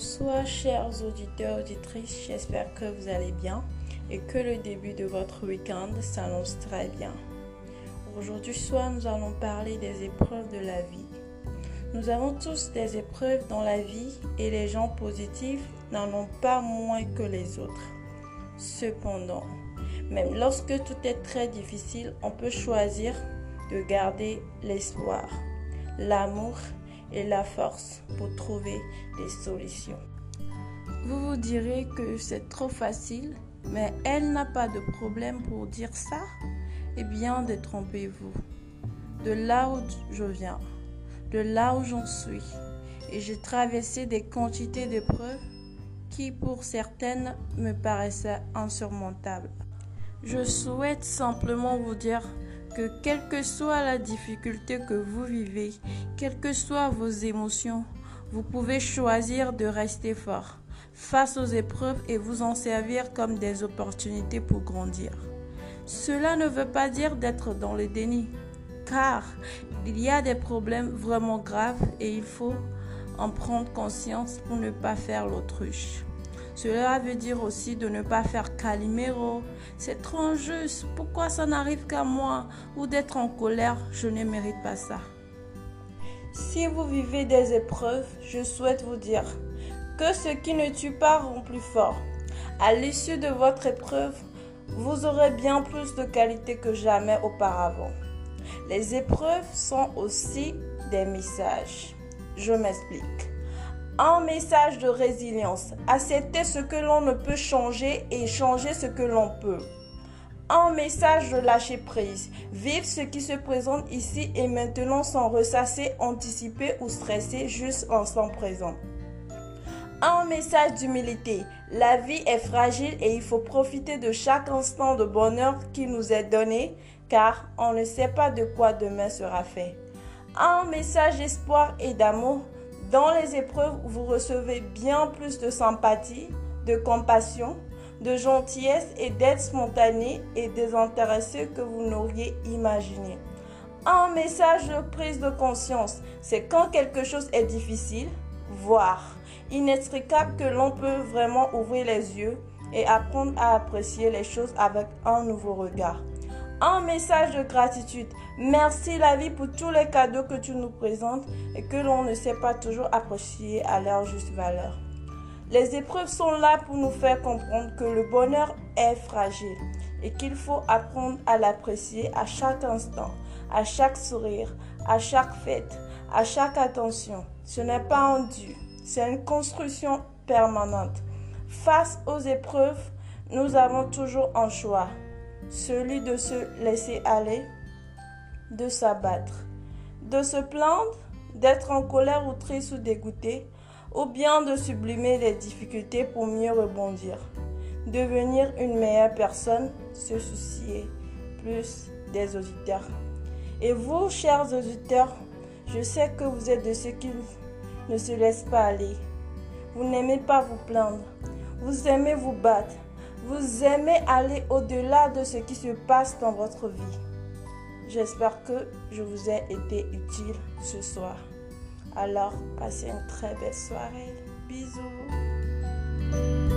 Bonsoir chers auditeurs, auditrices, j'espère que vous allez bien et que le début de votre week-end s'annonce très bien. Aujourd'hui soir, nous allons parler des épreuves de la vie. Nous avons tous des épreuves dans la vie et les gens positifs n'en ont pas moins que les autres. Cependant, même lorsque tout est très difficile, on peut choisir de garder l'espoir, l'amour et la force pour trouver des solutions. Vous vous direz que c'est trop facile, mais elle n'a pas de problème pour dire ça Eh bien, détrompez-vous. De là où je viens, de là où j'en suis, et j'ai traversé des quantités d'épreuves qui, pour certaines, me paraissaient insurmontables. Je souhaite simplement vous dire que quelle que soit la difficulté que vous vivez, quelles que soient vos émotions, vous pouvez choisir de rester fort face aux épreuves et vous en servir comme des opportunités pour grandir. Cela ne veut pas dire d'être dans le déni, car il y a des problèmes vraiment graves et il faut en prendre conscience pour ne pas faire l'autruche. Cela veut dire aussi de ne pas faire calimero. C'est trop injuste. Pourquoi ça n'arrive qu'à moi Ou d'être en colère. Je ne mérite pas ça. Si vous vivez des épreuves, je souhaite vous dire que ce qui ne tue pas rend plus fort. À l'issue de votre épreuve, vous aurez bien plus de qualité que jamais auparavant. Les épreuves sont aussi des messages. Je m'explique un message de résilience. Accepter ce que l'on ne peut changer et changer ce que l'on peut. Un message de lâcher prise. Vivre ce qui se présente ici et maintenant sans ressasser, anticiper ou stresser, juste l'instant présent. Un message d'humilité. La vie est fragile et il faut profiter de chaque instant de bonheur qui nous est donné car on ne sait pas de quoi demain sera fait. Un message d'espoir et d'amour. Dans les épreuves, vous recevez bien plus de sympathie, de compassion, de gentillesse et d'aide spontanée et désintéressée que vous n'auriez imaginé. Un message de prise de conscience, c'est quand quelque chose est difficile, voire inextricable que l'on peut vraiment ouvrir les yeux et apprendre à apprécier les choses avec un nouveau regard un message de gratitude. Merci la vie pour tous les cadeaux que tu nous présentes et que l'on ne sait pas toujours apprécier à leur juste valeur. Les épreuves sont là pour nous faire comprendre que le bonheur est fragile et qu'il faut apprendre à l'apprécier à chaque instant, à chaque sourire, à chaque fête, à chaque attention. Ce n'est pas un dû, c'est une construction permanente. Face aux épreuves, nous avons toujours un choix celui de se laisser aller, de s'abattre, de se plaindre, d'être en colère ou triste ou dégoûté, ou bien de sublimer les difficultés pour mieux rebondir, devenir une meilleure personne, se soucier plus des auditeurs. Et vous, chers auditeurs, je sais que vous êtes de ceux qui ne se laissent pas aller. Vous n'aimez pas vous plaindre. Vous aimez vous battre vous aimez aller au-delà de ce qui se passe dans votre vie. J'espère que je vous ai été utile ce soir. Alors, passez une très belle soirée. Bisous.